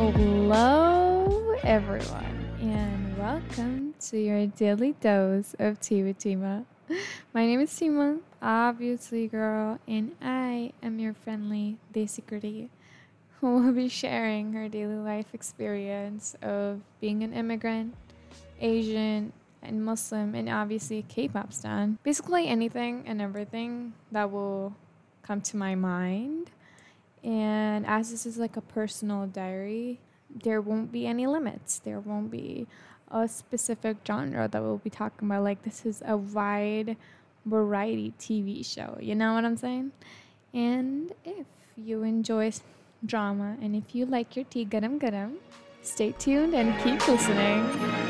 Hello, everyone, and welcome to your daily dose of tea with Tima. My name is Tima, obviously, girl, and I am your friendly Desi Gritty, who will be sharing her daily life experience of being an immigrant, Asian, and Muslim, and obviously K pop stan. Basically, anything and everything that will come to my mind and as this is like a personal diary, there won't be any limits. There won't be a specific genre that we'll be talking about. Like, this is a wide variety TV show. You know what I'm saying? And if you enjoy drama and if you like your tea garam garam, stay tuned and keep listening.